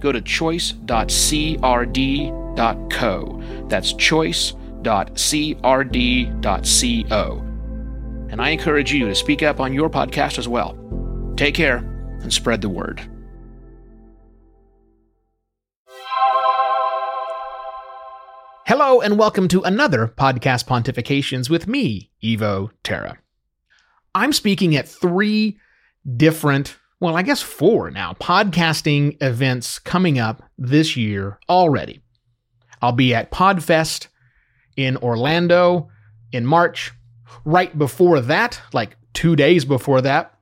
go to choice.crd.co. That's choice.crd.co. And I encourage you to speak up on your podcast as well. Take care and spread the word. Hello, and welcome to another podcast Pontifications with me, Evo Terra. I'm speaking at three different, well, I guess four now, podcasting events coming up this year already. I'll be at PodFest in Orlando in March. Right before that, like two days before that,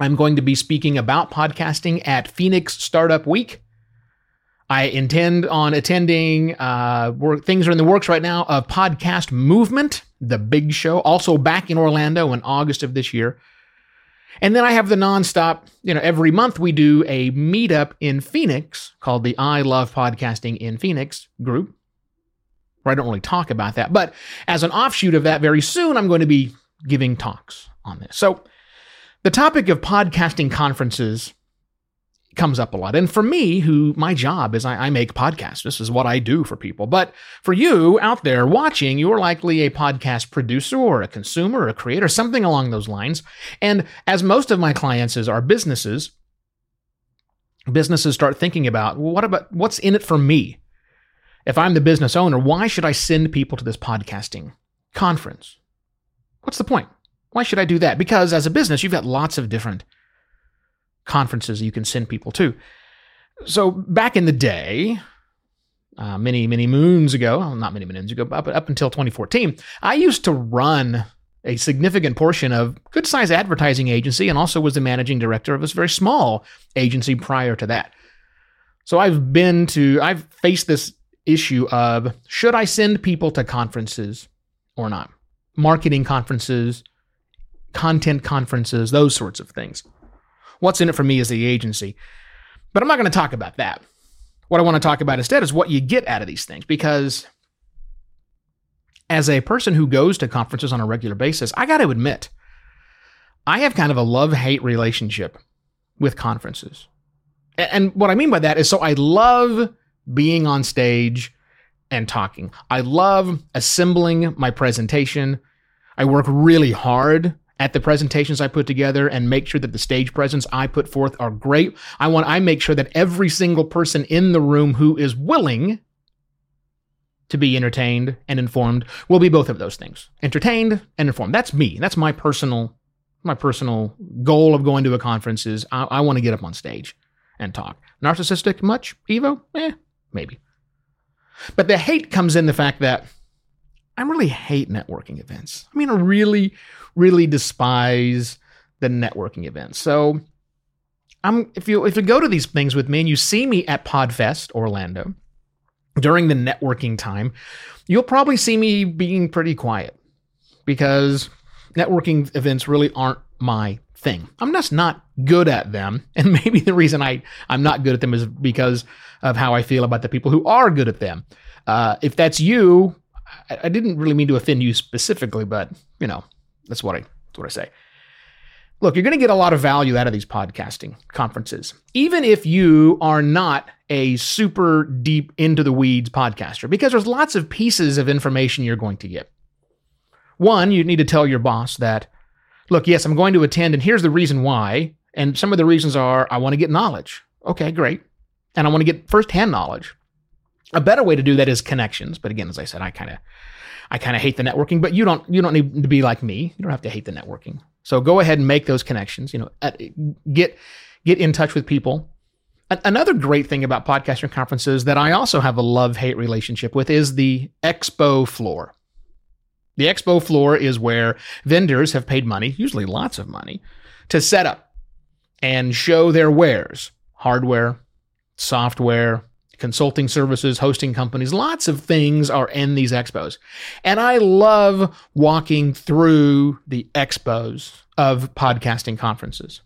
I'm going to be speaking about podcasting at Phoenix Startup Week I intend on attending uh, work, things are in the works right now of Podcast Movement, the big show, also back in Orlando in August of this year. And then I have the nonstop, you know, every month we do a meetup in Phoenix called the I Love Podcasting in Phoenix group, where I don't really talk about that. But as an offshoot of that, very soon I'm going to be giving talks on this. So the topic of podcasting conferences comes up a lot. And for me, who my job is I, I, make podcasts. This is what I do for people. But for you out there watching, you're likely a podcast producer or a consumer or a creator, something along those lines. And as most of my clients are businesses, businesses start thinking about, well, what about what's in it for me? If I'm the business owner, why should I send people to this podcasting conference? What's the point? Why should I do that? Because as a business, you've got lots of different conferences you can send people to. So back in the day, uh, many many moons ago, well, not many moons ago, but up until 2014, I used to run a significant portion of good size advertising agency and also was the managing director of this very small agency prior to that. So I've been to I've faced this issue of should I send people to conferences or not? Marketing conferences, content conferences, those sorts of things. What's in it for me as the agency? But I'm not going to talk about that. What I want to talk about instead is what you get out of these things because as a person who goes to conferences on a regular basis, I got to admit, I have kind of a love hate relationship with conferences. And what I mean by that is so I love being on stage and talking. I love assembling my presentation. I work really hard at the presentations I put together and make sure that the stage presence I put forth are great. I want I make sure that every single person in the room who is willing to be entertained and informed will be both of those things. Entertained and informed. That's me. That's my personal my personal goal of going to a conference is I, I want to get up on stage and talk. Narcissistic much, Evo? Eh, maybe. But the hate comes in the fact that I really hate networking events. I mean, I really, really despise the networking events. So I'm if you if you go to these things with me and you see me at Podfest Orlando during the networking time, you'll probably see me being pretty quiet because networking events really aren't my thing. I'm just not good at them, and maybe the reason I I'm not good at them is because of how I feel about the people who are good at them. Uh, if that's you, I, I didn't really mean to offend you specifically, but you know, that's what I that's what I say. Look, you're going to get a lot of value out of these podcasting conferences, even if you are not a super deep into the weeds podcaster, because there's lots of pieces of information you're going to get. One, you need to tell your boss that, look, yes, I'm going to attend, and here's the reason why. And some of the reasons are I want to get knowledge. Okay, great. And I want to get firsthand knowledge. A better way to do that is connections. But again, as I said, I kind of I kind of hate the networking, but you don't you don't need to be like me. You don't have to hate the networking. So go ahead and make those connections. You know, get get in touch with people. Another great thing about podcasting conferences that I also have a love hate relationship with is the expo floor. The expo floor is where vendors have paid money, usually lots of money, to set up and show their wares hardware, software, consulting services, hosting companies, lots of things are in these expos. And I love walking through the expos of podcasting conferences.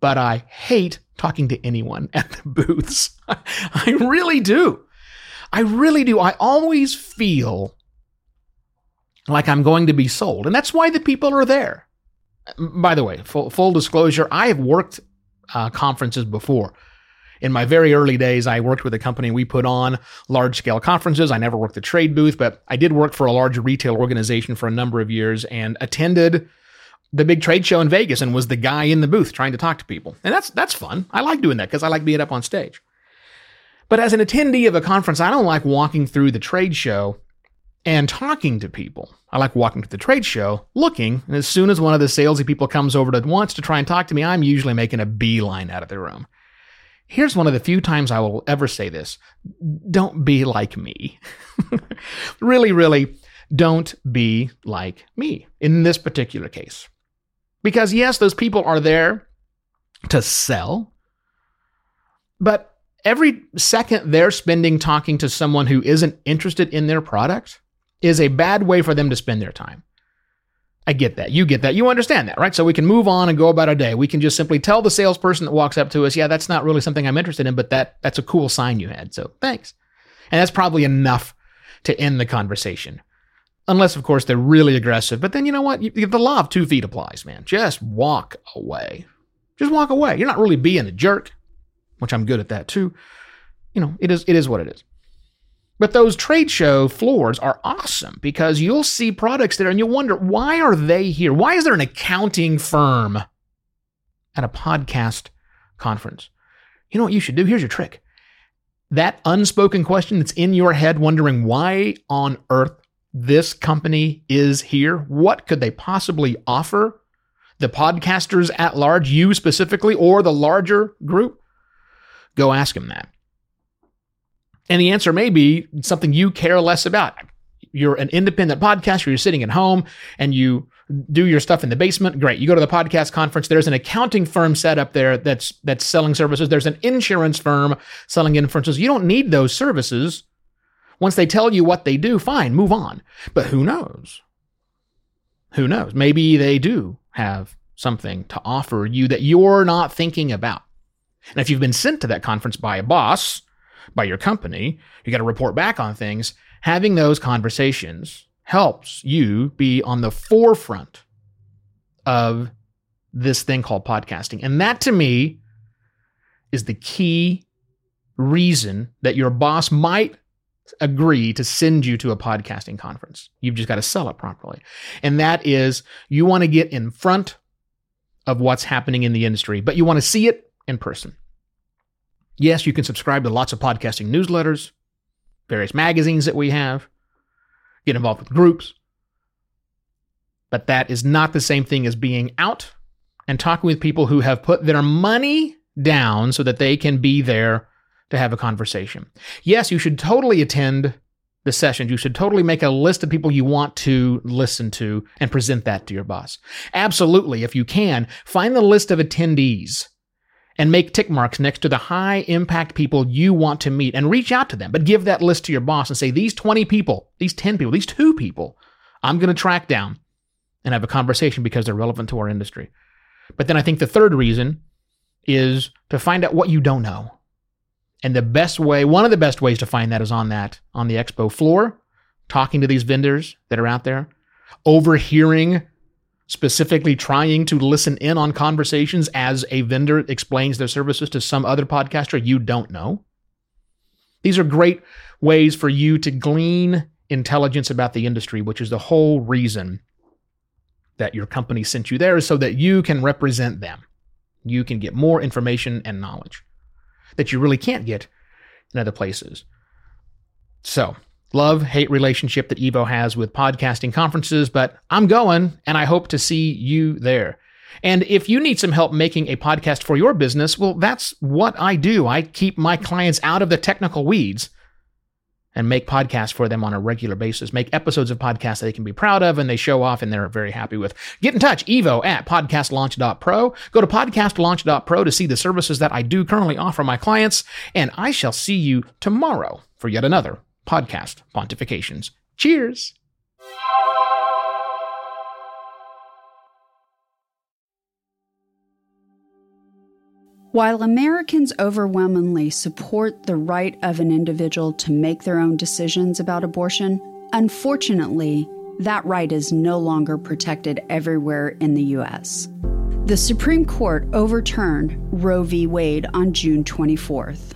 But I hate talking to anyone at the booths. I really do. I really do. I always feel like I'm going to be sold. And that's why the people are there. By the way, full, full disclosure, I have worked uh, conferences before. In my very early days, I worked with a company. We put on large scale conferences. I never worked the trade booth, but I did work for a large retail organization for a number of years and attended the big trade show in Vegas and was the guy in the booth trying to talk to people. And that's that's fun. I like doing that because I like being up on stage. But as an attendee of a conference, I don't like walking through the trade show and talking to people. I like walking to the trade show, looking, and as soon as one of the salesy people comes over to wants to try and talk to me, I'm usually making a beeline out of the room. Here's one of the few times I will ever say this. Don't be like me. really, really, don't be like me in this particular case. Because yes, those people are there to sell, but every second they're spending talking to someone who isn't interested in their product is a bad way for them to spend their time. I get that. You get that. You understand that, right? So we can move on and go about our day. We can just simply tell the salesperson that walks up to us, yeah, that's not really something I'm interested in, but that that's a cool sign you had. So thanks. And that's probably enough to end the conversation. Unless, of course, they're really aggressive. But then you know what? You, the law of two feet applies, man. Just walk away. Just walk away. You're not really being a jerk, which I'm good at that too. You know, it is it is what it is. But those trade show floors are awesome because you'll see products there and you'll wonder why are they here? Why is there an accounting firm at a podcast conference? You know what you should do? Here's your trick. That unspoken question that's in your head wondering why on earth this company is here, what could they possibly offer the podcasters at large, you specifically, or the larger group? Go ask them that. And the answer may be something you care less about. You're an independent podcaster, you're sitting at home and you do your stuff in the basement. Great. You go to the podcast conference, there's an accounting firm set up there that's that's selling services. There's an insurance firm selling inferences. You don't need those services. Once they tell you what they do, fine, move on. But who knows? Who knows? Maybe they do have something to offer you that you're not thinking about. And if you've been sent to that conference by a boss, by your company, you got to report back on things. Having those conversations helps you be on the forefront of this thing called podcasting. And that to me is the key reason that your boss might agree to send you to a podcasting conference. You've just got to sell it properly. And that is you want to get in front of what's happening in the industry, but you want to see it in person. Yes, you can subscribe to lots of podcasting newsletters, various magazines that we have, get involved with groups. But that is not the same thing as being out and talking with people who have put their money down so that they can be there to have a conversation. Yes, you should totally attend the sessions. You should totally make a list of people you want to listen to and present that to your boss. Absolutely. If you can, find the list of attendees and make tick marks next to the high impact people you want to meet and reach out to them. But give that list to your boss and say, these 20 people, these 10 people, these two people, I'm going to track down and have a conversation because they're relevant to our industry. But then I think the third reason is to find out what you don't know. And the best way, one of the best ways to find that is on that, on the expo floor, talking to these vendors that are out there, overhearing specifically trying to listen in on conversations as a vendor explains their services to some other podcaster you don't know. These are great ways for you to glean intelligence about the industry, which is the whole reason that your company sent you there, is so that you can represent them. You can get more information and knowledge that you really can't get in other places. So, love hate relationship that Evo has with podcasting conferences, but I'm going and I hope to see you there. And if you need some help making a podcast for your business, well, that's what I do. I keep my clients out of the technical weeds and make podcasts for them on a regular basis, make episodes of podcasts that they can be proud of and they show off and they're very happy with. Get in touch, evo at podcastlaunch.pro. Go to podcastlaunch.pro to see the services that I do currently offer my clients, and I shall see you tomorrow for yet another podcast pontifications. Cheers! While Americans overwhelmingly support the right of an individual to make their own decisions about abortion, unfortunately, that right is no longer protected everywhere in the U.S. The Supreme Court overturned Roe v. Wade on June 24th.